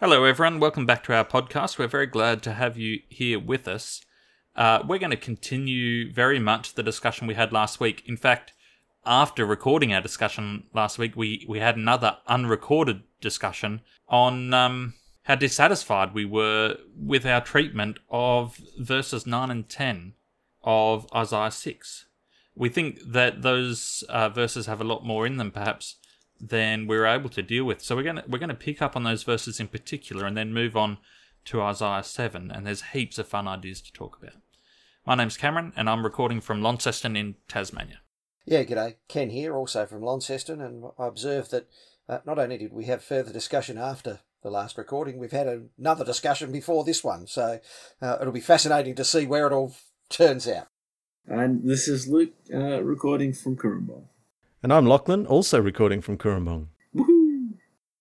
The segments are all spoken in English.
Hello, everyone. Welcome back to our podcast. We're very glad to have you here with us. Uh, we're going to continue very much the discussion we had last week. In fact, after recording our discussion last week, we, we had another unrecorded discussion on um, how dissatisfied we were with our treatment of verses 9 and 10 of Isaiah 6. We think that those uh, verses have a lot more in them, perhaps, than we are able to deal with. So we're gonna we're gonna pick up on those verses in particular, and then move on to Isaiah seven. And there's heaps of fun ideas to talk about. My name's Cameron, and I'm recording from Launceston in Tasmania. Yeah, g'day. Ken here, also from Launceston, and I observed that uh, not only did we have further discussion after the last recording, we've had another discussion before this one. So uh, it'll be fascinating to see where it all turns out. And this is Luke uh, recording from Cooranbong. And I'm Lachlan, also recording from Cooranbong.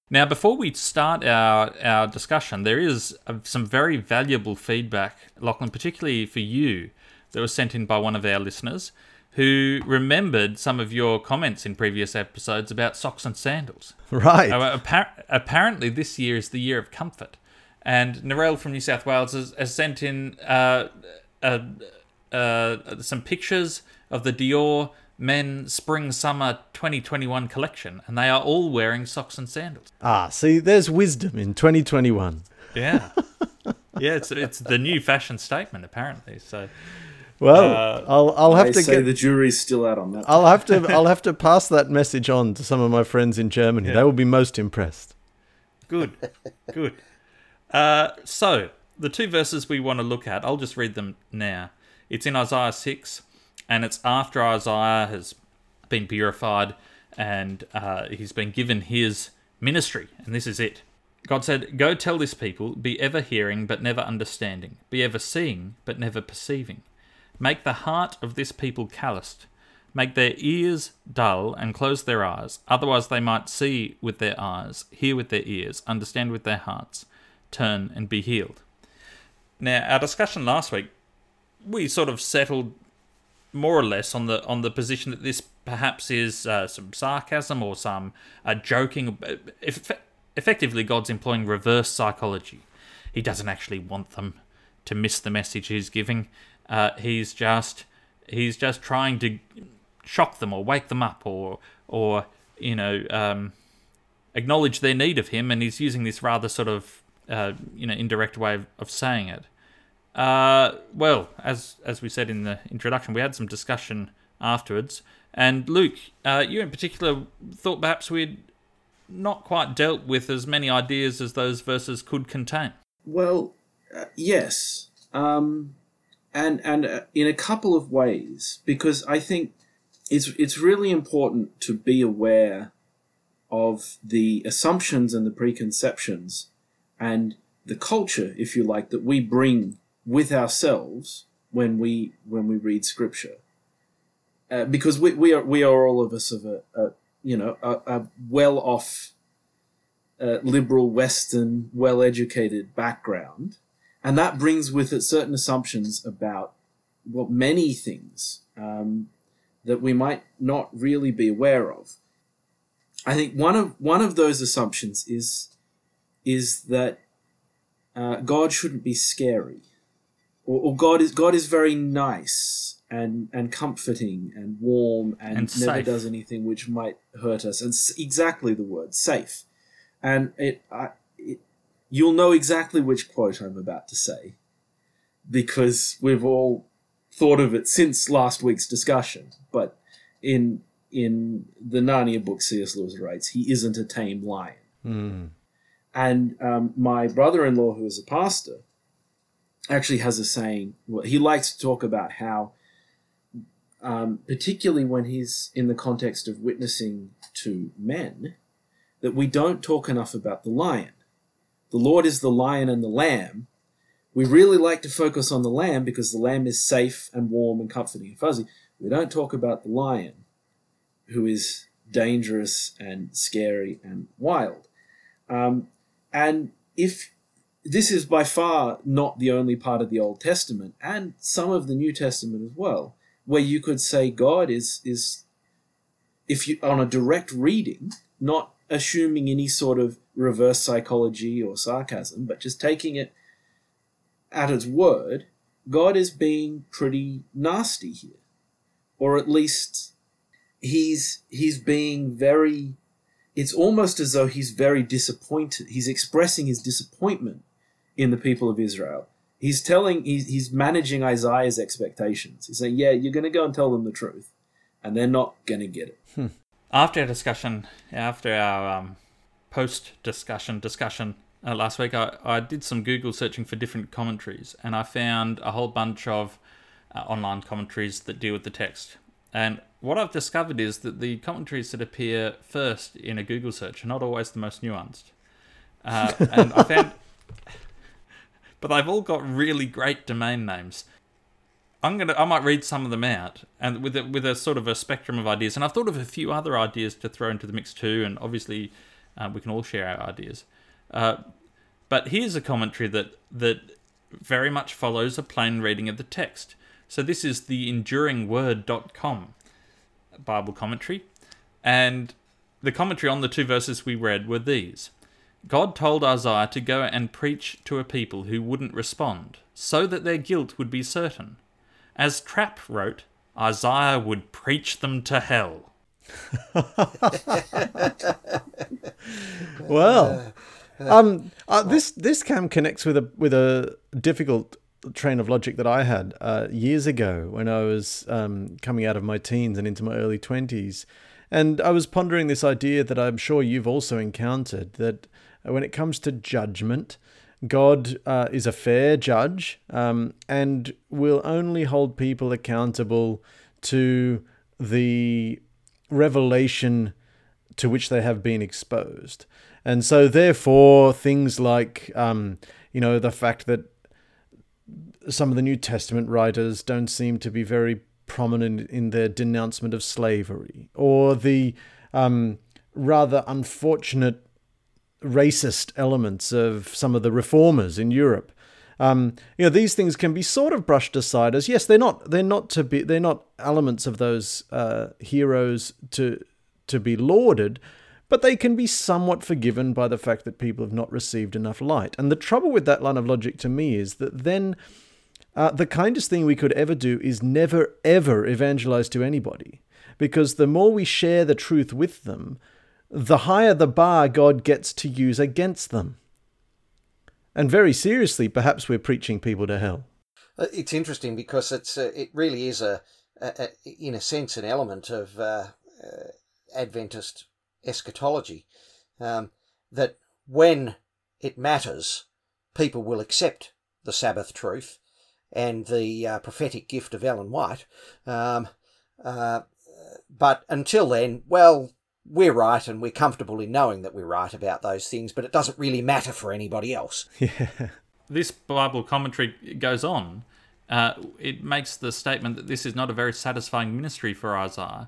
Now, before we start our, our discussion, there is uh, some very valuable feedback, Lachlan, particularly for you, that was sent in by one of our listeners who remembered some of your comments in previous episodes about socks and sandals. Right. Uh, appar- apparently, this year is the year of comfort. And Narelle from New South Wales has, has sent in uh, uh, uh, some pictures of the Dior Men Spring Summer 2021 collection, and they are all wearing socks and sandals. Ah, see, there's wisdom in 2021. Yeah. yeah, it's it's the new fashion statement apparently. So Well, Uh, I'll I'll have I to say get the jury's still out on that. I'll have to I'll have to pass that message on to some of my friends in Germany. Yeah. They will be most impressed. Good, good. Uh, so the two verses we want to look at, I'll just read them now. It's in Isaiah six, and it's after Isaiah has been purified and uh, he's been given his ministry, and this is it. God said, "Go tell this people: Be ever hearing, but never understanding; be ever seeing, but never perceiving. Make the heart of this people calloused." Make their ears dull and close their eyes, otherwise they might see with their eyes, hear with their ears, understand with their hearts, turn and be healed. Now, our discussion last week, we sort of settled more or less on the on the position that this perhaps is uh, some sarcasm or some uh, joking. If, effectively, God's employing reverse psychology. He doesn't actually want them to miss the message he's giving. Uh, he's just he's just trying to shock them or wake them up or or you know um, acknowledge their need of him, and he's using this rather sort of uh, you know indirect way of, of saying it. Uh, well, as as we said in the introduction, we had some discussion afterwards, and Luke, uh, you in particular thought perhaps we'd not quite dealt with as many ideas as those verses could contain. Well, uh, yes, um, and and uh, in a couple of ways, because I think it's it's really important to be aware of the assumptions and the preconceptions and the culture, if you like, that we bring with ourselves when we when we read scripture, uh, because we, we are we are all of us of a, a you know a, a well off uh, liberal Western, well educated background. And that brings with it certain assumptions about well, many things um, that we might not really be aware of. I think one of one of those assumptions is is that uh, God shouldn't be scary, or, or God is God is very nice and and comforting and warm and, And never safe. does anything which might hurt us. And s- exactly the word safe and it, I, it you'll know exactly which quote I'm about to say because we've all thought of it since last week's discussion. But in in the Narnia book, C.S. Lewis writes, "He isn't a tame lion." Hmm. And um, my brother-in-law, who is a pastor, actually has a saying. He likes to talk about how, um, particularly when he's in the context of witnessing to men, that we don't talk enough about the lion. The Lord is the lion and the lamb. We really like to focus on the lamb because the lamb is safe and warm and comforting and fuzzy. We don't talk about the lion, who is dangerous and scary and wild. Um, and if this is by far not the only part of the Old Testament and some of the New Testament as well, where you could say God is is if you on a direct reading, not assuming any sort of reverse psychology or sarcasm, but just taking it at its word, God is being pretty nasty here. Or at least he's he's being very it's almost as though he's very disappointed. He's expressing his disappointment in the people of Israel. He's telling he's, he's managing Isaiah's expectations. He's saying, "Yeah, you're going to go and tell them the truth, and they're not going to get it." After our discussion, after our um, post discussion discussion uh, last week, I, I did some Google searching for different commentaries, and I found a whole bunch of uh, online commentaries that deal with the text. And what I've discovered is that the commentaries that appear first in a Google search are not always the most nuanced. Uh, and I found, but they've all got really great domain names. I'm gonna, I might read some of them out, and with a, with a sort of a spectrum of ideas. And I've thought of a few other ideas to throw into the mix too. And obviously, uh, we can all share our ideas. Uh, but here's a commentary that that very much follows a plain reading of the text. So this is the enduringword.com Bible commentary. And the commentary on the two verses we read were these God told Isaiah to go and preach to a people who wouldn't respond, so that their guilt would be certain. As Trapp wrote, Isaiah would preach them to hell. Well, um, uh, this this cam connects with a with a difficult train of logic that I had uh, years ago when I was um, coming out of my teens and into my early twenties, and I was pondering this idea that I'm sure you've also encountered that when it comes to judgment, God uh, is a fair judge um, and will only hold people accountable to the revelation to which they have been exposed. And so, therefore, things like, um, you know, the fact that some of the New Testament writers don't seem to be very prominent in their denouncement of slavery, or the um, rather unfortunate racist elements of some of the reformers in Europe. Um, you know, these things can be sort of brushed aside as yes, they're not they're not to be they're not elements of those uh, heroes to to be lauded, but they can be somewhat forgiven by the fact that people have not received enough light. And the trouble with that line of logic to me is that then uh, the kindest thing we could ever do is never ever evangelize to anybody, because the more we share the truth with them, the higher the bar God gets to use against them. And very seriously, perhaps we're preaching people to hell. Uh, It's interesting because it's uh, it really is a, a, a in a sense an element of uh, uh, Adventist eschatology um, that when it matters, people will accept the Sabbath truth and the uh, prophetic gift of Ellen White. Um, but until then, well, we're right and we're comfortable in knowing that we're right about those things, but it doesn't really matter for anybody else. Yeah. This Bible commentary goes on. Uh, it makes the statement that this is not a very satisfying ministry for Isaiah.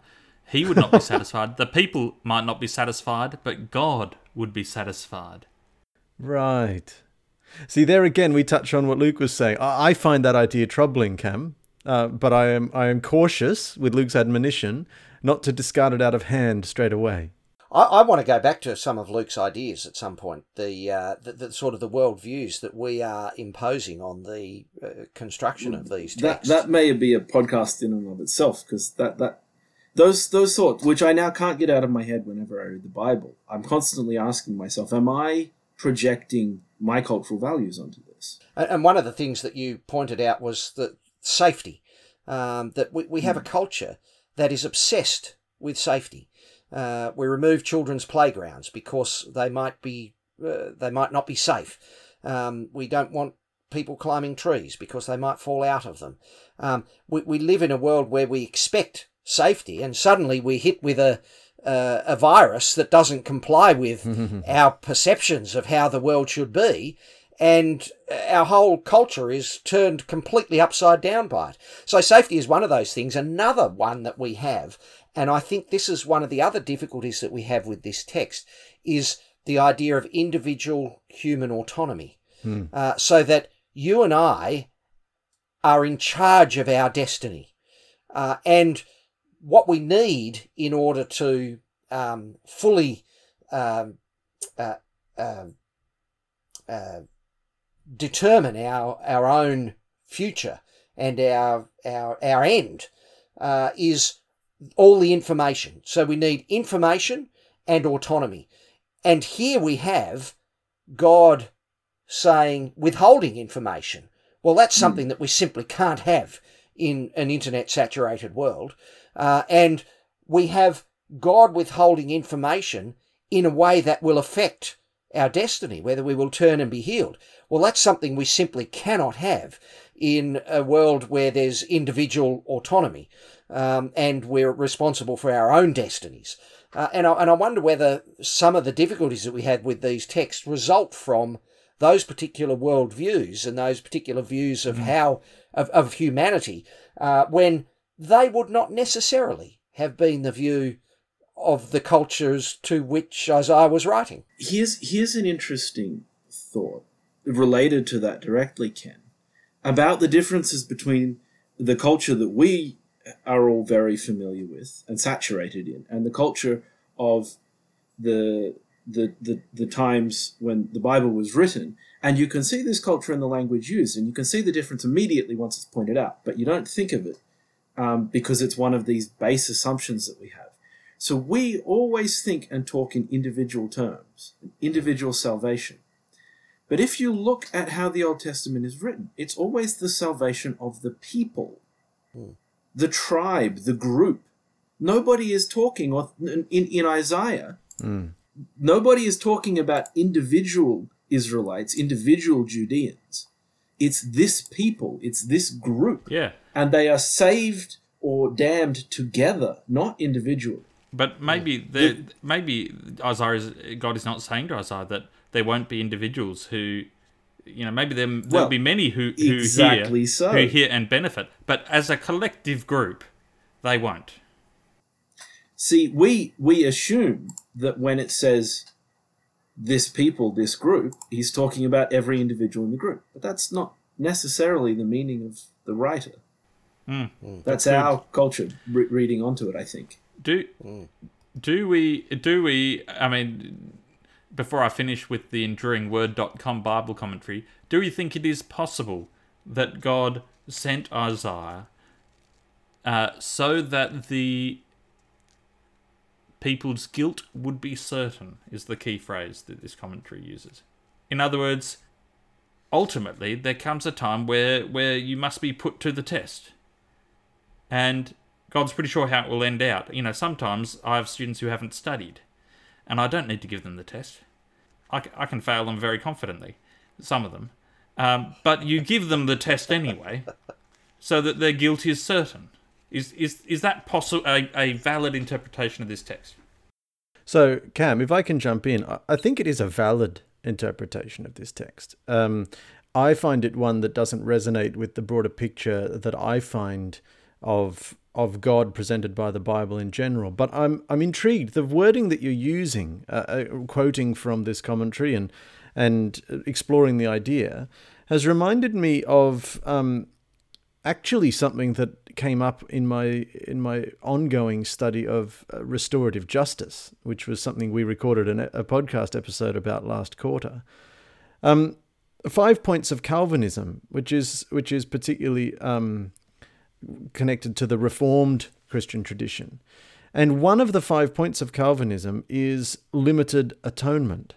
He would not be satisfied. The people might not be satisfied, but God would be satisfied. Right. See, there again, we touch on what Luke was saying. I I find that idea troubling, Cam, uh, but I am I am cautious with Luke's admonition not to discard it out of hand straight away. I, I want to go back to some of Luke's ideas at some point. The, uh, the, the sort of the world views that we are imposing on the uh, construction of these That texts. that may be a podcast in and of itself because that that those those thoughts, which I now can't get out of my head whenever I read the Bible, I'm constantly asking myself, am I projecting my cultural values onto this? And and one of the things that you pointed out was that safety. Um, that we, we have a culture that is obsessed with safety. Uh, we remove children's playgrounds because they might be uh, they might not be safe. Um, we don't want people climbing trees because they might fall out of them. Um, we, we live in a world where we expect safety, and suddenly we're hit with a uh, a virus that doesn't comply with our perceptions of how the world should be, and our whole culture is turned completely upside down by it. So safety is one of those things. Another one that we have, and I think this is one of the other difficulties that we have with this text, is the idea of individual human autonomy. Uh, so that you and I are in charge of our destiny. Uh, and what we need in order to um, fully um, uh, um, uh, determine our our own future and our our our end uh, is all the information. So we need information and autonomy. And here we have God saying withholding information. Well, that's something that we simply can't have in an internet saturated world. Uh, and we have God withholding information in a way that will affect our destiny, whether we will turn and be healed. Well, that's something we simply cannot have in a world where there's individual autonomy um, and we're responsible for our own destinies. Uh, and, I, and I wonder whether some of the difficulties that we had with these texts result from those particular worldviews and those particular views of how of, of humanity uh, when they would not necessarily have been the view of the cultures to which Isaiah was writing. Here's here's an interesting thought related to that directly, Ken, about the differences between the culture that we are all very familiar with and saturated in, and the culture of the the, the, the times when the Bible was written, and you can see this culture in the language used, and you can see the difference immediately once it's pointed out, but you don't think of it um, because it's one of these base assumptions that we have. So we always think and talk in individual terms, individual salvation. But if you look at how the Old Testament is written, it's always the salvation of the people, mm. the tribe, the group. Nobody is talking, or in, in Isaiah, mm. nobody is talking about individual Israelites, individual Judeans. It's this people, it's this group. Yeah. And they are saved or damned together, not individually. But maybe the maybe Isaiah God is not saying to Isaiah that there won't be individuals who, you know, maybe there there'll well, be many who who exactly hear so. who hear and benefit, but as a collective group, they won't. See, we we assume that when it says this people, this group, he's talking about every individual in the group, but that's not necessarily the meaning of the writer. Mm. That's, that's our culture re- reading onto it, I think. Do mm. do we do we? I mean, before I finish with the enduring enduringword.com Bible commentary, do you think it is possible that God sent Isaiah uh, so that the people's guilt would be certain? Is the key phrase that this commentary uses. In other words, ultimately there comes a time where where you must be put to the test. And God's pretty sure how it will end out. You know, sometimes I have students who haven't studied, and I don't need to give them the test. I, I can fail them very confidently, some of them. Um, but you give them the test anyway, so that their guilt is certain. Is is is that possible? A, a valid interpretation of this text? So, Cam, if I can jump in, I think it is a valid interpretation of this text. Um, I find it one that doesn't resonate with the broader picture that I find of of God presented by the Bible in general. But I'm I'm intrigued. The wording that you're using, uh, uh, quoting from this commentary and and exploring the idea, has reminded me of um, actually something that came up in my in my ongoing study of uh, restorative justice, which was something we recorded an, a podcast episode about last quarter. Um, five points of Calvinism, which is which is particularly um, connected to the Reformed Christian tradition. And one of the five points of Calvinism is limited atonement.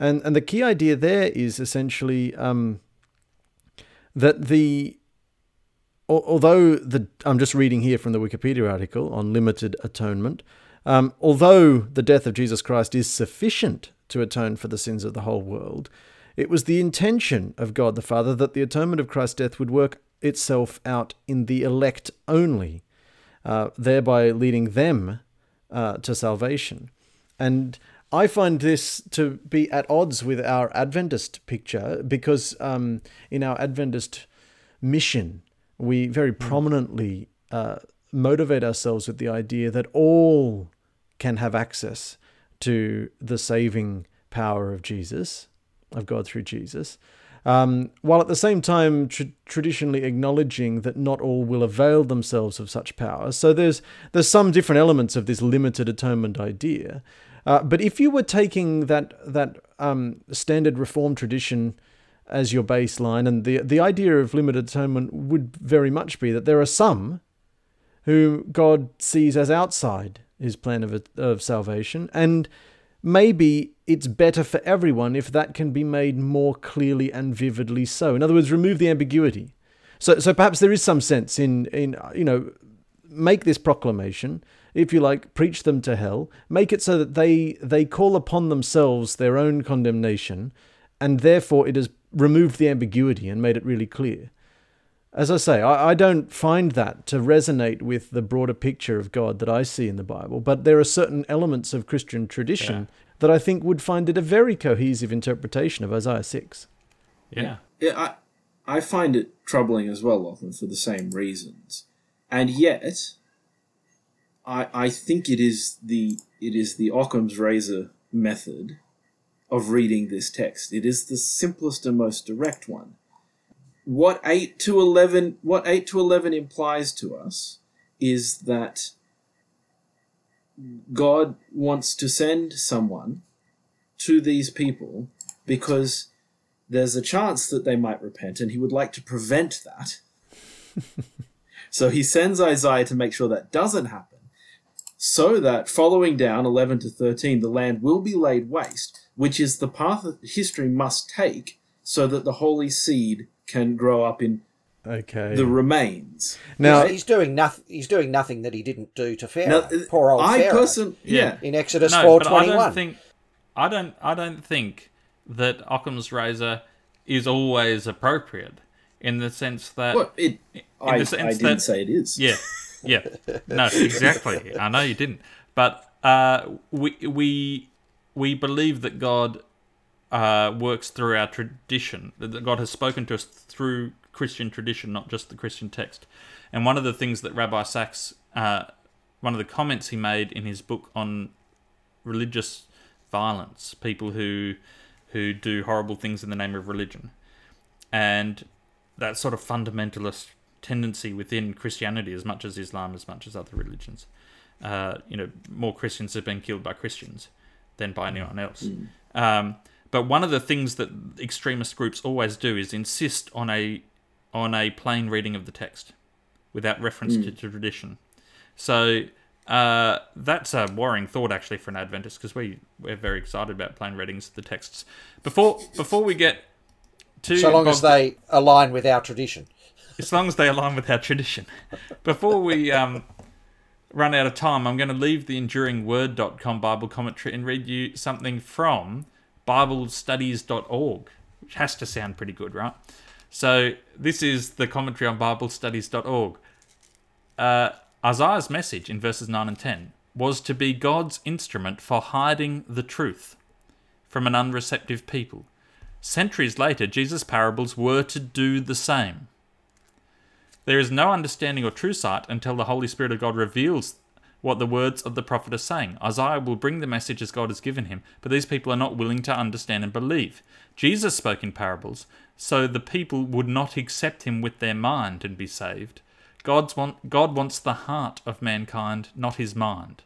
And, and the key idea there is essentially um, that the although the I'm just reading here from the Wikipedia article on limited atonement. Um, although the death of Jesus Christ is sufficient to atone for the sins of the whole world, it was the intention of God the Father that the atonement of Christ's death would work itself out in the elect only, uh, thereby leading them uh, to salvation. And I find this to be at odds with our Adventist picture because um, in our Adventist mission, we very hmm. prominently uh, motivate ourselves with the idea that all can have access to the saving power of Jesus, of God through Jesus um, while at the same time tr- traditionally acknowledging that not all will avail themselves of such power. So there's there's some different elements of this limited atonement idea. Uh, but if you were taking that that um, standard reform tradition as your baseline, and the the idea of limited atonement would very much be that there are some who God sees as outside His plan of of salvation, and maybe it's better for everyone if that can be made more clearly and vividly so. In other words, remove the ambiguity. So, so perhaps there is some sense in in you know make this proclamation if you like, preach them to hell, make it so that they they call upon themselves their own condemnation, and therefore it has removed the ambiguity and made it really clear. As I say, I, I don't find that to resonate with the broader picture of God that I see in the Bible, but there are certain elements of Christian tradition yeah. that I think would find it a very cohesive interpretation of Isaiah 6. Yeah. yeah I, I find it troubling as well, often for the same reasons. And yet, I, I think it is the it is the Occam's razor method of reading this text. It is the simplest and most direct one. What eight to eleven what eight to eleven implies to us is that God wants to send someone to these people because there's a chance that they might repent and he would like to prevent that. so he sends Isaiah to make sure that doesn't happen so that following down 11 to 13, the land will be laid waste, which is the path that history must take so that the holy seed can grow up in okay the remains. Now he's, doing nothing. He's doing nothing that he didn't do to Pharaoh. Now, Poor old I Pharaoh. Person, yeah. In Exodus no, four twenty one. I don't think. I don't. I don't think that Occam's razor is always appropriate in the sense that. Well, it, I, I didn't that, say it is. Yeah. yeah, no, exactly. I know you didn't, but uh, we we we believe that God uh, works through our tradition. That God has spoken to us through Christian tradition, not just the Christian text. And one of the things that Rabbi Sacks, uh, one of the comments he made in his book on religious violence, people who who do horrible things in the name of religion, and that sort of fundamentalist tendency within Christianity as much as Islam, as much as other religions. Uh, you know, more Christians have been killed by Christians than by anyone else. Mm. Um, but one of the things that extremist groups always do is insist on a on a plain reading of the text without reference mm. to, to, tradition. So uh, that's a worrying thought actually for an Adventist because we we're very excited about plain readings of the texts. Before before we get to so long as they align with our tradition as long as they align with our tradition. Before we um, run out of time, I'm going to leave the enduringword.com Bible commentary and read you something from BibleStudies.org, which has to sound pretty good, right? So this is the commentary on BibleStudies.org. Uh, Isaiah's message in verses 9 and 10 was to be God's instrument for hiding the truth from an unreceptive people. Centuries later, Jesus' parables were to do the same. There is no understanding or true sight until the Holy Spirit of God reveals what the words of the prophet are saying. Isaiah will bring the message as God has given him, but these people are not willing to understand and believe. Jesus spoke in parables, so the people would not accept him with their mind and be saved. God's want, God wants the heart of mankind, not his mind.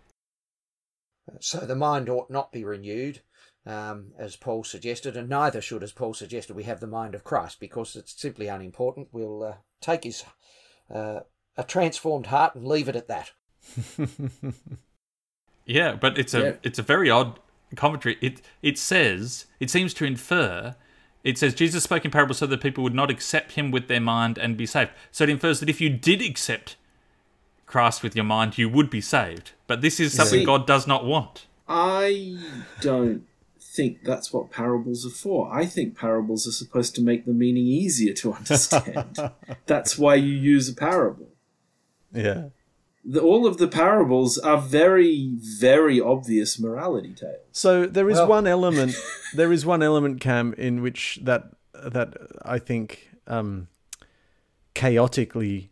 So the mind ought not be renewed, um, as Paul suggested, and neither should, as Paul suggested, we have the mind of Christ because it's simply unimportant. We'll uh, take his uh, a transformed heart and leave it at that. yeah, but it's a yeah. it's a very odd commentary. It it says it seems to infer. It says Jesus spoke in parables so that people would not accept him with their mind and be saved. So it infers that if you did accept Christ with your mind, you would be saved. But this is something See, God does not want. I don't think that's what parables are for. I think parables are supposed to make the meaning easier to understand. that's why you use a parable. Yeah. The, all of the parables are very, very obvious morality tales. So there is well. one element. there is one element, Cam, in which that that I think um, chaotically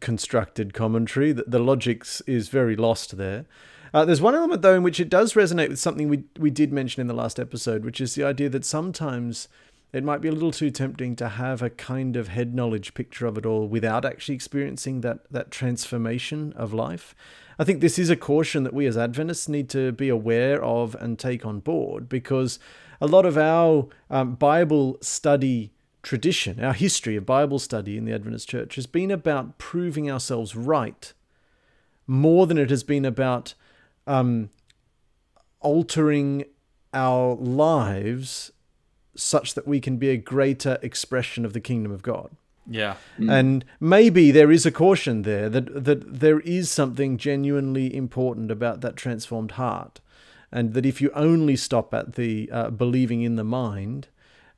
constructed commentary. The, the logic is very lost there. Uh, there's one element though in which it does resonate with something we we did mention in the last episode, which is the idea that sometimes it might be a little too tempting to have a kind of head knowledge picture of it all without actually experiencing that that transformation of life. I think this is a caution that we as Adventists need to be aware of and take on board because a lot of our um, Bible study tradition, our history of Bible study in the Adventist Church has been about proving ourselves right more than it has been about um, altering our lives such that we can be a greater expression of the kingdom of God. Yeah. Mm. And maybe there is a caution there that that there is something genuinely important about that transformed heart, and that if you only stop at the uh, believing in the mind,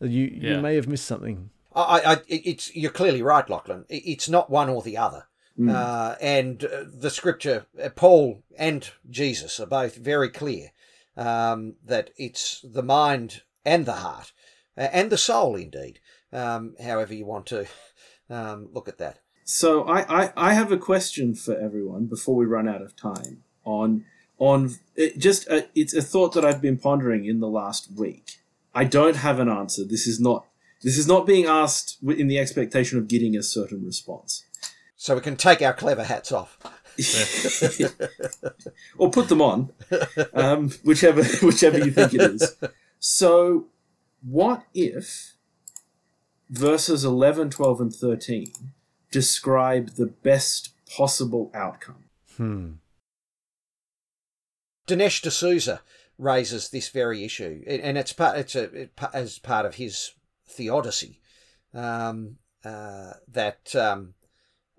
you yeah. you may have missed something. I, I, it's you're clearly right, Lachlan. It's not one or the other. Mm. Uh, and uh, the scripture, uh, Paul and Jesus are both very clear um, that it's the mind and the heart and the soul, indeed, um, however you want to um, look at that. So I, I, I have a question for everyone before we run out of time on on it just a, it's a thought that I've been pondering in the last week. I don't have an answer. This is not this is not being asked in the expectation of getting a certain response. So we can take our clever hats off. or put them on, um, whichever whichever you think it is. So, what if verses 11, 12, and 13 describe the best possible outcome. Hmm. Dinesh D'Souza raises this very issue, and it's part it's a, as part of his theodicy um, uh, that um,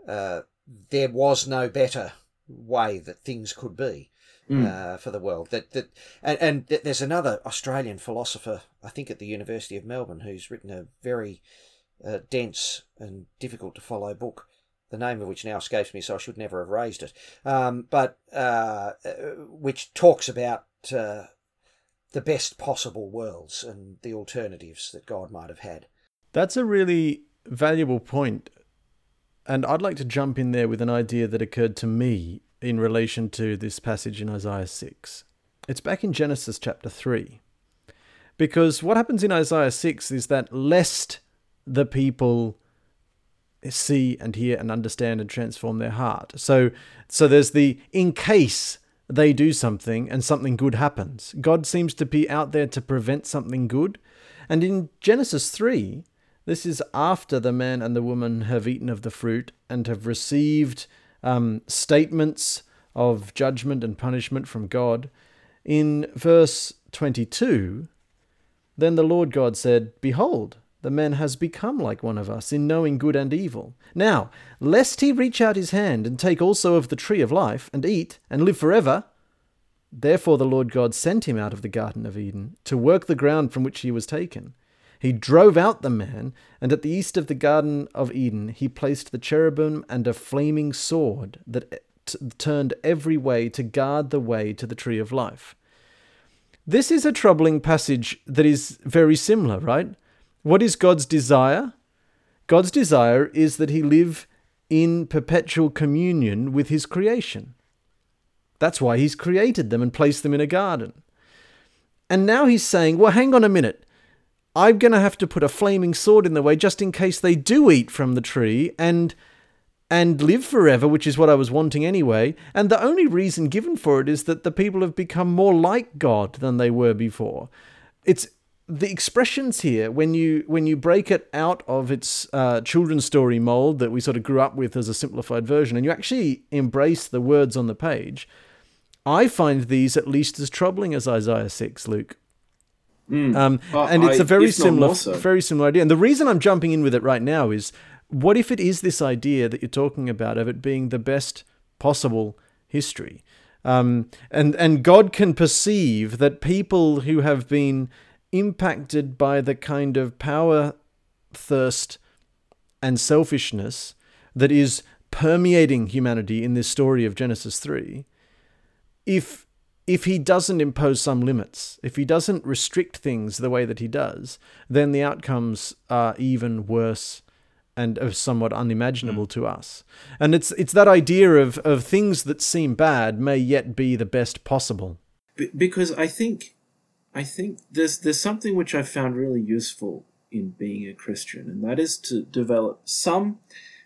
uh, there was no better way that things could be. Mm. Uh, for the world. That that and, and there's another Australian philosopher, I think, at the University of Melbourne, who's written a very uh, dense and difficult to follow book, the name of which now escapes me, so I should never have raised it. Um, but uh, uh, which talks about uh, the best possible worlds and the alternatives that God might have had. That's a really valuable point. And I'd like to jump in there with an idea that occurred to me in relation to this passage in Isaiah 6. It's back in Genesis chapter 3. Because what happens in Isaiah 6 is that lest the people see and hear and understand and transform their heart. So so there's the in case they do something and something good happens. God seems to be out there to prevent something good. And in Genesis 3, this is after the man and the woman have eaten of the fruit and have received um, statements of judgment and punishment from God. In verse 22, then the Lord God said, Behold, the man has become like one of us in knowing good and evil. Now, lest he reach out his hand and take also of the tree of life, and eat, and live forever. Therefore the Lord God sent him out of the Garden of Eden to work the ground from which he was taken. He drove out the man, and at the east of the Garden of Eden he placed the cherubim and a flaming sword that t- turned every way to guard the way to the tree of life. This is a troubling passage that is very similar, right? What is God's desire? God's desire is that he live in perpetual communion with his creation. That's why he's created them and placed them in a garden. And now he's saying, well, hang on a minute. I'm going to have to put a flaming sword in the way just in case they do eat from the tree and and live forever, which is what I was wanting anyway. And the only reason given for it is that the people have become more like God than they were before. It's the expressions here when you when you break it out of its uh, children's story mold that we sort of grew up with as a simplified version and you actually embrace the words on the page i find these at least as troubling as isaiah 6 luke mm. um, and it's I, a very similar so. very similar idea and the reason i'm jumping in with it right now is what if it is this idea that you're talking about of it being the best possible history um, and and god can perceive that people who have been impacted by the kind of power thirst and selfishness that is permeating humanity in this story of Genesis 3 if if he doesn't impose some limits if he doesn't restrict things the way that he does then the outcomes are even worse and somewhat unimaginable mm. to us and it's it's that idea of of things that seem bad may yet be the best possible because i think I think there's there's something which I've found really useful in being a Christian, and that is to develop some,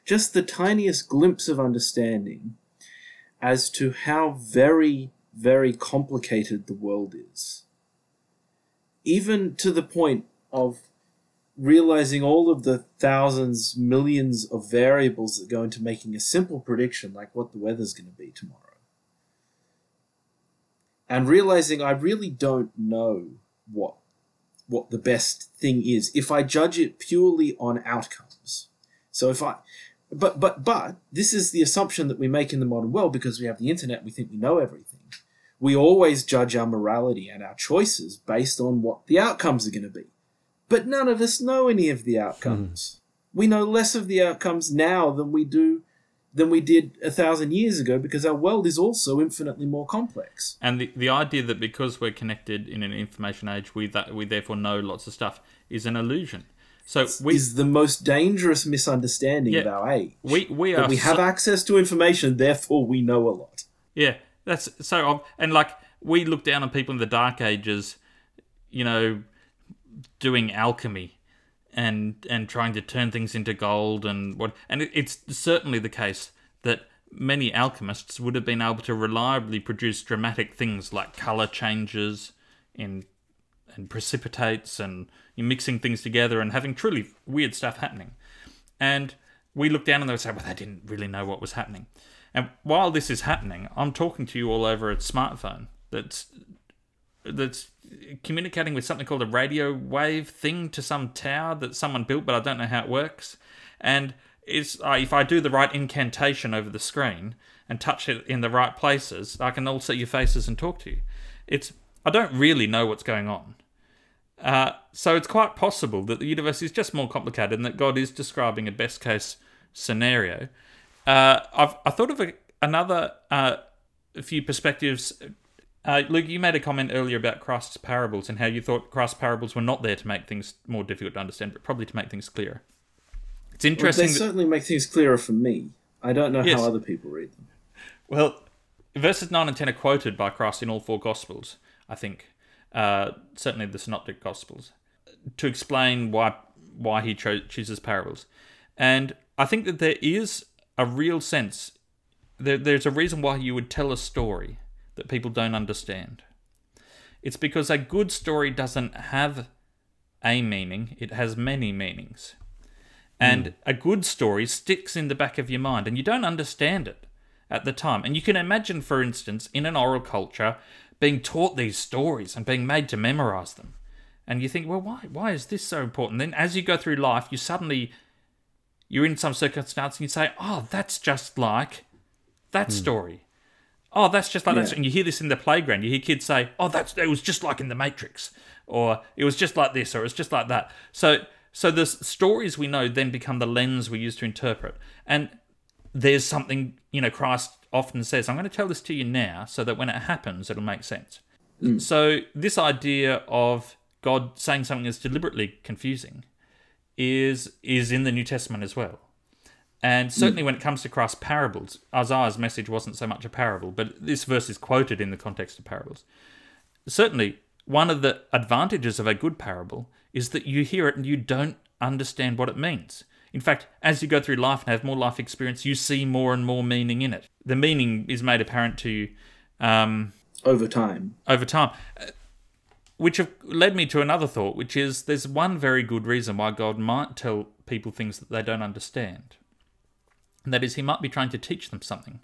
just the tiniest glimpse of understanding as to how very, very complicated the world is. Even to the point of realizing all of the thousands, millions of variables that go into making a simple prediction like what the weather's going to be tomorrow. And realizing I really don't know what what the best thing is if I judge it purely on outcomes. So if I but but but this is the assumption that we make in the modern world because we have the internet we think we know everything. We always judge our morality and our choices based on what the outcomes are going to be. But none of us know any of the outcomes. Hmm. We know less of the outcomes now than we do than we did a thousand years ago because our world is also infinitely more complex. And the, the idea that because we're connected in an information age, we that we therefore know lots of stuff is an illusion. So we is the most dangerous misunderstanding Yeah. of our age. we we are we have so- access to information, therefore we know a lot. Yeah, that's so. And like we look down on people in the Dark Ages, you know, doing alchemy and and trying to turn things into gold and what. And it's certainly the case that many alchemists would have been able to reliably produce dramatic things like color changes in and precipitates and mixing things together and having truly weird stuff happening. And we look down on them and say, well, they didn't really know what was happening. And while this is happening, I'm talking to you all over a smartphone that's that's communicating with something called a radio wave thing to some tower that someone built, but I don't know how it works. And it's uh, if I do the right incantation over the screen and touch it in the right places, I can all see your faces and talk to you. It's I don't really know what's going on. Uh, so it's quite possible that the universe is just more complicated and that God is describing a best case scenario. Uh, I've I thought of a, another uh, few perspectives. Uh, Luke, you made a comment earlier about Christ's parables and how you thought Christ's parables were not there to make things more difficult to understand, but probably to make things clearer. It's Well, interesting. they that- certainly make things clearer for me. I don't know Yes. how other people read them. Well, verses 9 and 10 are quoted by Christ in all four Gospels, I think. Uh, certainly the Synoptic Gospels, to explain why why he cho- chooses parables. And I think that there is a real sense, there, there's a reason why you would tell a story that people don't understand. It's because a good story doesn't have a meaning, it has many meanings. And hmm. a good story sticks in the back of your mind, and you don't understand it at the time. And you can imagine, for instance, in an oral culture, being taught these stories and being made to memorize them. And you think, well, why? Why is this so important? Then, as you go through life, you suddenly you're in some circumstance and you say, oh, that's just like that hmm. story. Oh, that's just like that. Yeah. story." And you hear this in the playground. You hear kids say, oh, that's it was just like in the Matrix, or it was just like this, or it's just like that. So, so the stories we know then become the lens we use to interpret. And there's something, you know, Christ often says, I'm going to tell this to you now so that when it happens, it'll make sense. Hmm. So, this idea of God saying something is deliberately confusing is is in the New Testament as well. And certainly when it comes to Christ's parables, Isaiah's message wasn't so much a parable, but this verse is quoted in the context of parables. Certainly, one of the advantages of a good parable is that you hear it and you don't understand what it means. In fact, as you go through life and have more life experience, you see more and more meaning in it. The meaning is made apparent to you um, Over time. over time. Which have led me to another thought, which is there's one very good reason why God might tell people things that they don't understand. And that is, He might be trying to teach them something,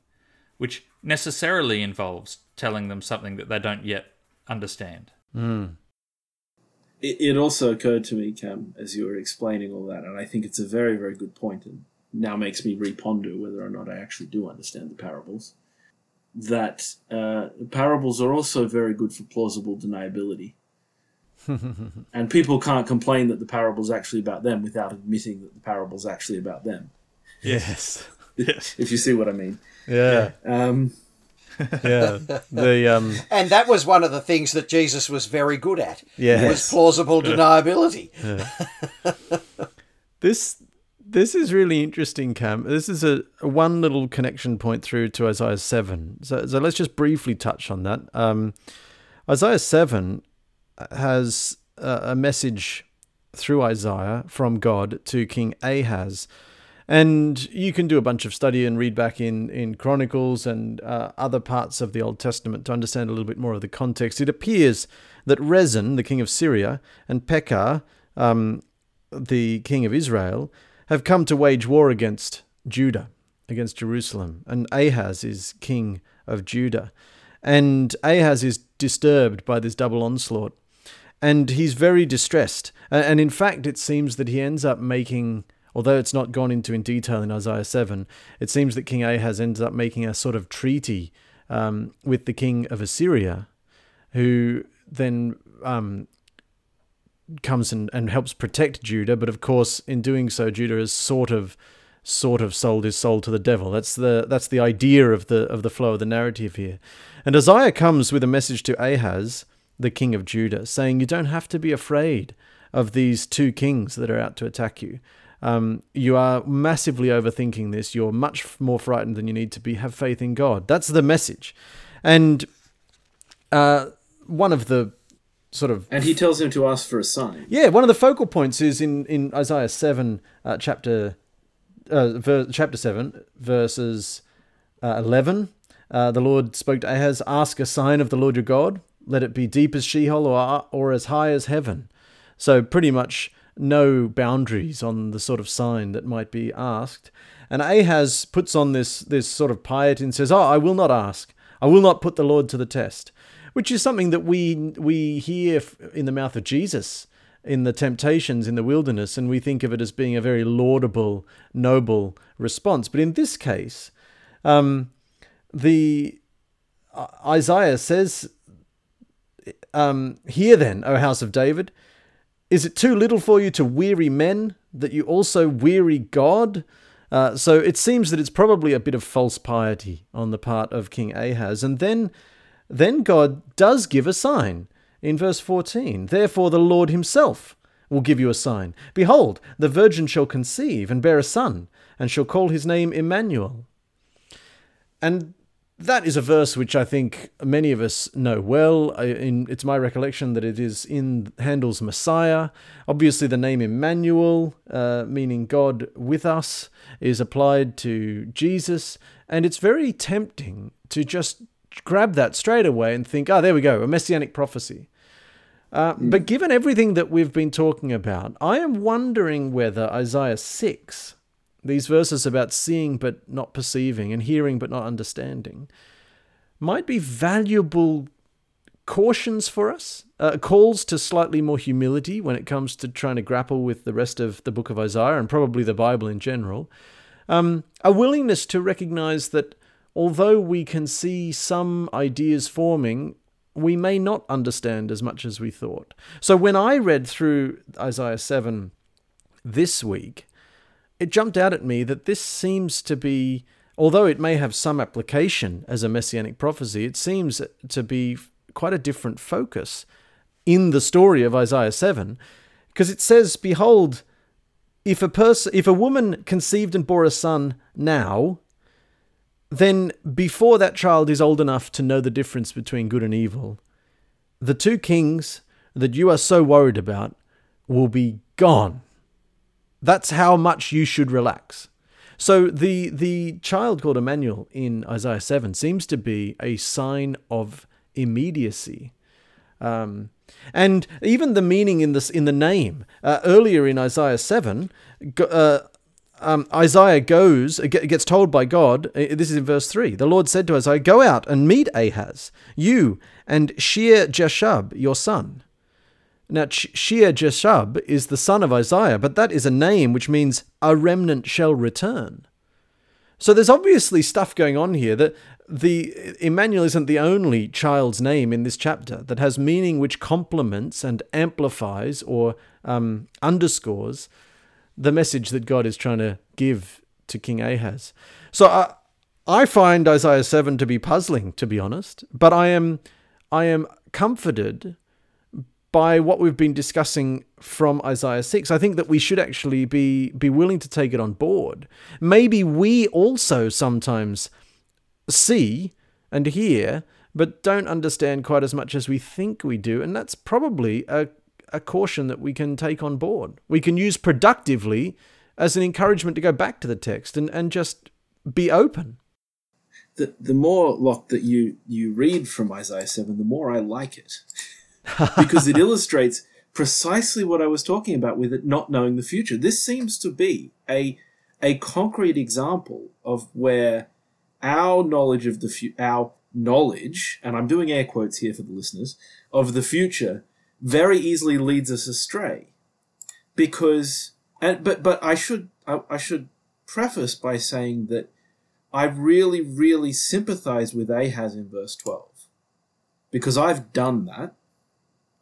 which necessarily involves telling them something that they don't yet understand. It, it also occurred to me, Cam, as you were explaining all that, and I think it's a very, very good point, and now makes me reponder whether or not I actually do understand the parables. That uh, parables are also very good for plausible deniability. And people can't complain that the parable's actually about them without admitting that the parable's actually about them, Yes. Yes. if you see what I mean. Yeah. Um, Yeah. The um. And that was one of the things that Jesus was very good at. Yes. Was plausible deniability. This this is really interesting, Cam. This is a, a one little connection point through to Isaiah seven. So so let's just briefly touch on that. Um, Isaiah seven has a, message through Isaiah from God to King Ahaz. And you can do a bunch of study and read back in, in Chronicles and uh, other parts of the Old Testament to understand a little bit more of the context. It appears that Rezin, the king of Syria, and Pekah, um, the king of Israel, have come to wage war against Judah, against Jerusalem. And Ahaz is king of Judah. And Ahaz is disturbed by this double onslaught. And he's very distressed. And in fact, it seems that he ends up making Although it's not gone into in detail in Isaiah 7, it seems that King Ahaz ends up making a sort of treaty um, with the king of Assyria, who then um, comes and, and helps protect Judah. But of course, in doing so, Judah has sort of sort of sold his soul to the devil. That's the that's the idea of the of the flow of the narrative here. And Isaiah comes with a message to Ahaz, the king of Judah, saying, You don't have to be afraid of these two kings that are out to attack you. Um, you are massively overthinking this. You're much more frightened than you need to be. Have faith in God. That's the message. And uh, one of the sort of and he tells him to ask for a sign. Yeah, one of the focal points is in in Isaiah seven, uh, chapter uh, ver- chapter seven, verses uh, eleven. Uh, the Lord spoke to Ahaz, "Ask a sign of the Lord your God. Let it be deep as Sheol or or as high as heaven." So pretty much no boundaries on the sort of sign that might be asked. And Ahaz puts on this, this sort of piety and says, Oh, I will not ask. I will not put the Lord to the test, which is something that we, we hear in the mouth of Jesus in the temptations in the wilderness, and we think of it as being a very laudable, noble response. But in this case, um, the uh, Isaiah says, um, "Hear then, O house of David, is it too little for you to weary men, that you also weary God? Uh, so it seems that it's probably a bit of false piety on the part of King Ahaz. And then, then God does give a sign in verse 14. Therefore, the Lord himself will give you a sign. Behold, the virgin shall conceive and bear a son, and shall call his name Emmanuel. And that is a verse which I think many of us know well. in, it's my recollection that it is in Handel's Messiah. Obviously, the name Emmanuel, uh, meaning God with us, is applied to Jesus, and it's very tempting to just grab that straight away and think, oh, there we go, a messianic prophecy. Uh. But given everything that we've been talking about, I am wondering whether Isaiah 6 these verses about seeing but not perceiving and hearing but not understanding might be valuable cautions for us, uh, calls to slightly more humility when it comes to trying to grapple with the rest of the book of Isaiah and probably the Bible in general. Um, a willingness to recognize that although we can see some ideas forming, we may not understand as much as we thought. So when I read through Isaiah 7 this week, it jumped out at me that this seems to be, although it may have some application as a messianic prophecy, it seems to be quite a different focus in the story of Isaiah 7, because it says, Behold, if a person if a woman conceived and bore a son now, then before that child is old enough to know the difference between good and evil, the two kings that you are so worried about will be gone. That's how much you should relax. So the the child called Emmanuel in Isaiah seven seems to be a sign of immediacy, um, and even the meaning in this in the name uh, earlier in Isaiah seven. Uh, um, Isaiah goes, gets told by God, uh, this is in verse 3. The Lord said to Isaiah, Go out and meet Ahaz, you and Shear Jashub, your son, now, Shear Jeshub is the son of Isaiah, but that is a name which means a remnant shall return. So there's obviously stuff going on here that the Emmanuel isn't the only child's name in this chapter that has meaning which complements and amplifies or um, underscores the message that God is trying to give to King Ahaz. So I, I find Isaiah 7 to be puzzling, to be honest, but I am I am comforted by what we've been discussing from Isaiah 6, I think that we should actually be, be willing to take it on board. Maybe we also sometimes see and hear, but don't understand quite as much as we think we do. And that's probably a, a caution that we can take on board. We can use productively as an encouragement to go back to the text and, and just be open. The, the more, Locke, that you, you read from Isaiah 7, the more I like it. Because it illustrates precisely what I was talking about with it not knowing the future. This seems to be a, a concrete example of where our knowledge of the future, our knowledge, and I'm doing air quotes here for the listeners, of the future very easily leads us astray. Because, and, but, but I should, I, I should preface by saying that I really, really sympathize with Ahaz in verse 12. Because I've done that.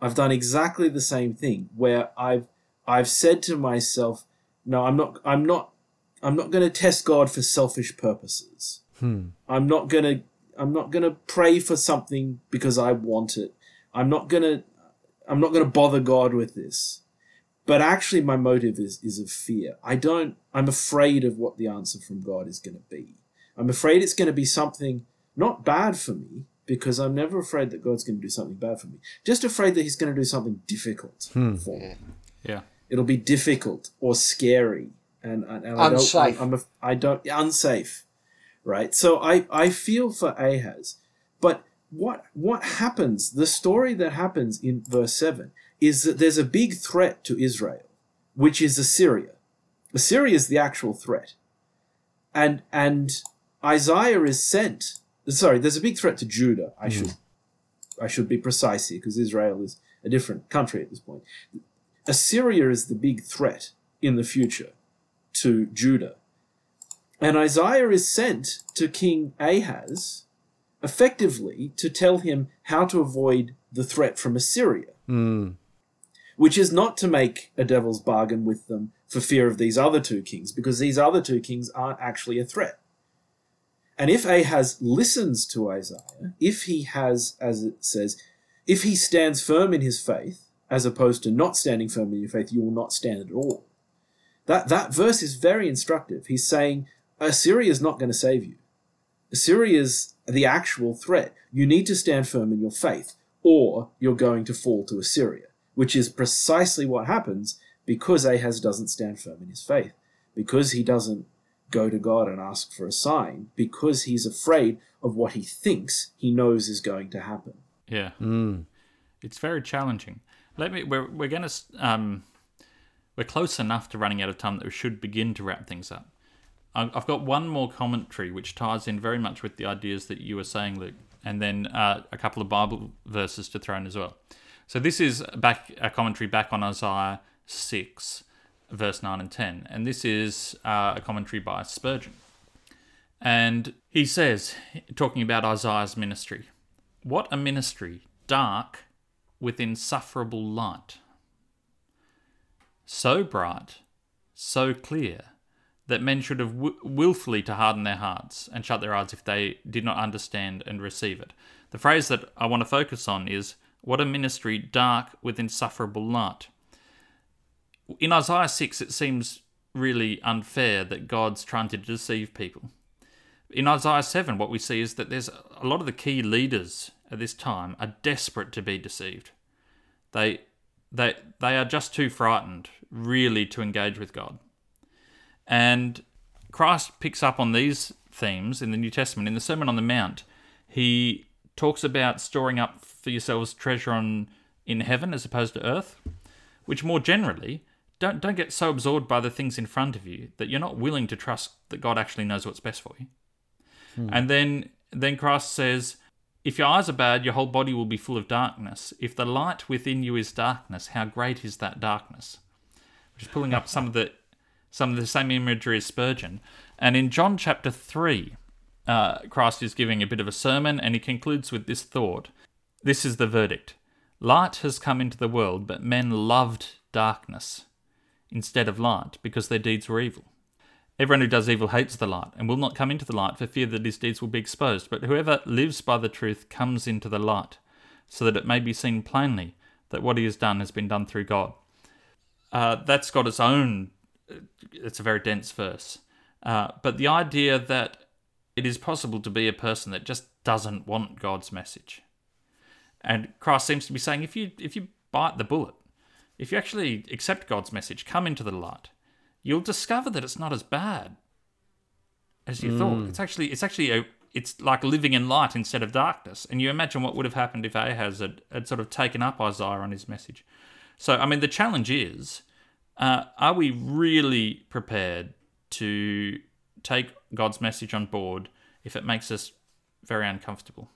I've done exactly the same thing where I've, I've said to myself, no, I'm not, I'm not, I'm not going to test God for selfish purposes. Hmm. I'm not going to I'm not going to pray for something because I want it. I'm not going to I'm not going to bother God with this. But actually my motive is is of fear. I don't I'm afraid of what the answer from God is going to be. I'm afraid it's going to be something not bad for me because I'm never afraid that God's going to do something bad for me. Just afraid that he's going to do something difficult Hmm. for me. Yeah. It'll be difficult or scary and, and, and Unsafe. I don't I'm, I'm a, I don't unsafe right? So I, I feel for Ahaz. But what what happens, the story that happens in verse 7 is that there's a big threat to Israel, which is Assyria. Assyria is the actual threat. And and Isaiah is sent sorry, there's a big threat to Judah. I should I should be precise here because Israel is a different country at this point. Assyria is the big threat in the future to Judah. And Isaiah is sent to King Ahaz effectively to tell him how to avoid the threat from Assyria, Hmm. which is not to make a devil's bargain with them for fear of these other two kings, because these other two kings aren't actually a threat. And if Ahaz listens to Isaiah, if he has, as it says, if he stands firm in his faith, as opposed to not standing firm in your faith, you will not stand at all. That, that verse is very instructive. He's saying, Assyria is not going to save you. Assyria is the actual threat. You need to stand firm in your faith, or you're going to fall to Assyria, which is precisely what happens because Ahaz doesn't stand firm in his faith, because he doesn't go to God and ask for a sign, because he's afraid of what he thinks he knows is going to happen. Yeah. Hmm. It's very challenging. Let me. We're we're gonna. Um, we're close enough to running out of time that we should begin to wrap things up. I- I've got one more commentary which ties in very much with the ideas that you were saying, Luke, and then uh, a couple of Bible verses to throw in as well. So this is back a commentary back on Isaiah six, verse nine and ten, and this is uh, a commentary by Spurgeon, and he says, talking about Isaiah's ministry, what a ministry, dark with insufferable light. So bright, so clear, that men should have w- willfully to harden their hearts and shut their eyes if they did not understand and receive it. The phrase that I want to focus on is, What a ministry, dark with insufferable light. In Isaiah 6, it seems really unfair that God's trying to deceive people. In Isaiah 7, what we see is that there's a lot of the key leaders at this time are desperate to be deceived. They, they, they are just too frightened, really, to engage with God. And Christ picks up on these themes in the New Testament. In the Sermon on the Mount, he talks about storing up for yourselves treasure on in heaven as opposed to earth, which more generally, don't don't get so absorbed by the things in front of you that you're not willing to trust that God actually knows what's best for you. And then then Christ says, if your eyes are bad, your whole body will be full of darkness. If the light within you is darkness, how great is that darkness? Which is pulling up some of the some of the same imagery as Spurgeon. And in John chapter three, uh, Christ is giving a bit of a sermon, and he concludes with this thought: This is the verdict. Light has come into the world, but men loved darkness instead of light because their deeds were evil. Everyone who does evil hates the light and will not come into the light for fear that his deeds will be exposed. But whoever lives by the truth comes into the light, so that it may be seen plainly that what he has done has been done through God. Uh, that's got its own, it's a very dense verse. Uh, but the idea that it is possible to be a person that just doesn't want God's message. And Christ seems to be saying if you if you bite the bullet, if you actually accept God's message, come into the light, you'll discover that it's not as bad as you thought. It's actually it's actually a it's like living in light instead of darkness. And you imagine what would have happened if Ahaz had, had sort of taken up Isaiah on his message. So I mean the challenge is, uh, are we really prepared to take God's message on board if it makes us very uncomfortable?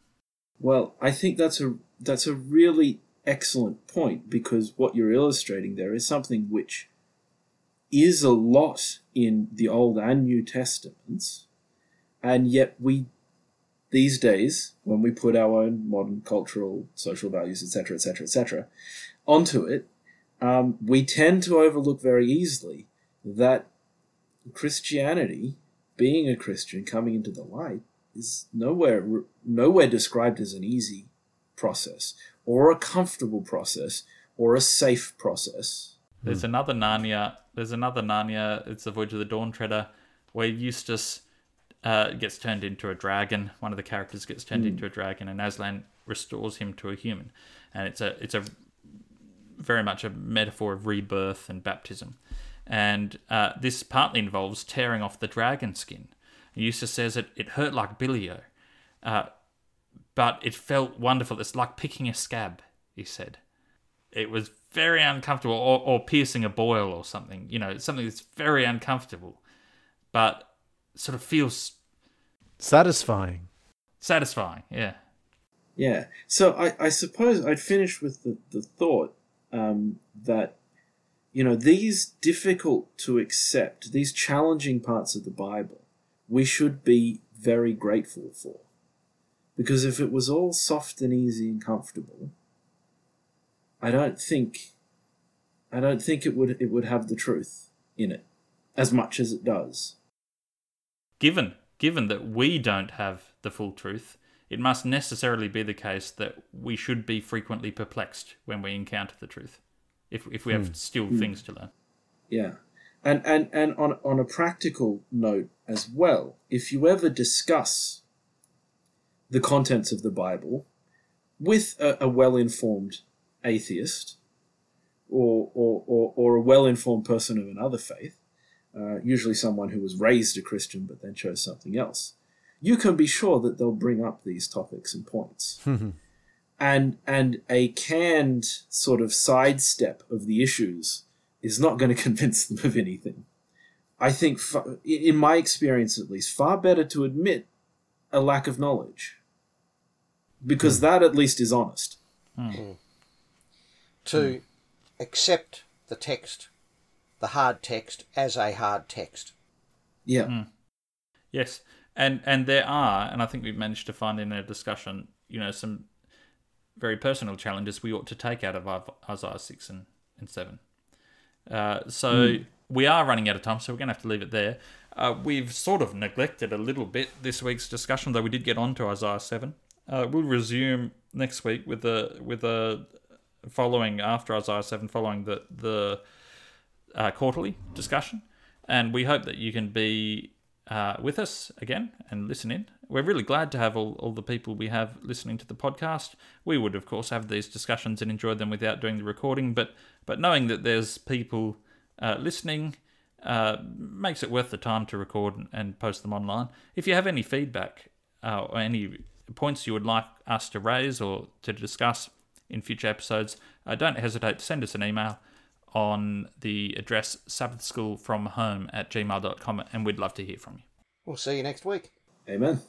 Well, I think that's a that's a really excellent point because what you're illustrating there is something which is a lot in the Old and New Testaments, and yet we these days, when we put our own modern cultural, social values, etc., etc., etc., onto it, um, we tend to overlook very easily that Christianity, being a Christian, coming into the light, is nowhere nowhere described as an easy process or a comfortable process or a safe process. There's another Narnia. There's another Narnia. It's the Voyage of the Dawn Treader, where Eustace uh, gets turned into a dragon. One of the characters gets turned into a dragon, and Aslan restores him to a human. And it's a it's a very much a metaphor of rebirth and baptism. And uh, this partly involves tearing off the dragon skin. Eustace says it, it hurt like bilio, uh, but it felt wonderful. It's like picking a scab, he said. It was very uncomfortable, or, or piercing a boil or something. You know, something that's very uncomfortable, but sort of feels Satisfying. satisfying. Yeah. Yeah. So I, I suppose I'd finish with the, the thought um, that, you know, these difficult to accept, these challenging parts of the Bible, we should be very grateful for. Because if it was all soft and easy and comfortable, I don't think I don't think it would it would have the truth in it as much as it does. Given given that we don't have the full truth, it must necessarily be the case that we should be frequently perplexed when we encounter the truth, if if we have hmm. still hmm. things to learn. Yeah. And and and on on a practical note as well, if you ever discuss the contents of the Bible with a, a well-informed atheist or or, or, or a well-informed person of another faith, uh, usually someone who was raised a Christian but then chose something else, you can be sure that they'll bring up these topics and points. and and a canned sort of sidestep of the issues is not going to convince them of anything. I think, in my experience at least, far better to admit a lack of knowledge because hmm. that at least is honest. Hmm. Hmm. To accept the text, the hard text, as a hard text. Yeah, Yes, and and there are, and I think we've managed to find in our discussion, you know, some very personal challenges we ought to take out of Isaiah- Isaiah six and, and seven. Uh, so we are running out of time, so we're going to have to leave it there. Uh, we've sort of neglected a little bit this week's discussion, though we did get on to Isaiah seven. Uh, we'll resume next week with the with a following after Isaiah seven, following the the uh, quarterly discussion, and we hope that you can be uh, with us again and listen in. We're really glad to have all, all the people we have listening to the podcast. We would, of course, have these discussions and enjoy them without doing the recording, but but knowing that there's people uh, listening uh, makes it worth the time to record and, and post them online. If you have any feedback uh, or any points you would like us to raise or to discuss in future episodes, uh, don't hesitate to send us an email on the address sabbathschoolfromhome at gmail.com and we'd love to hear from you. We'll see you next week. amen.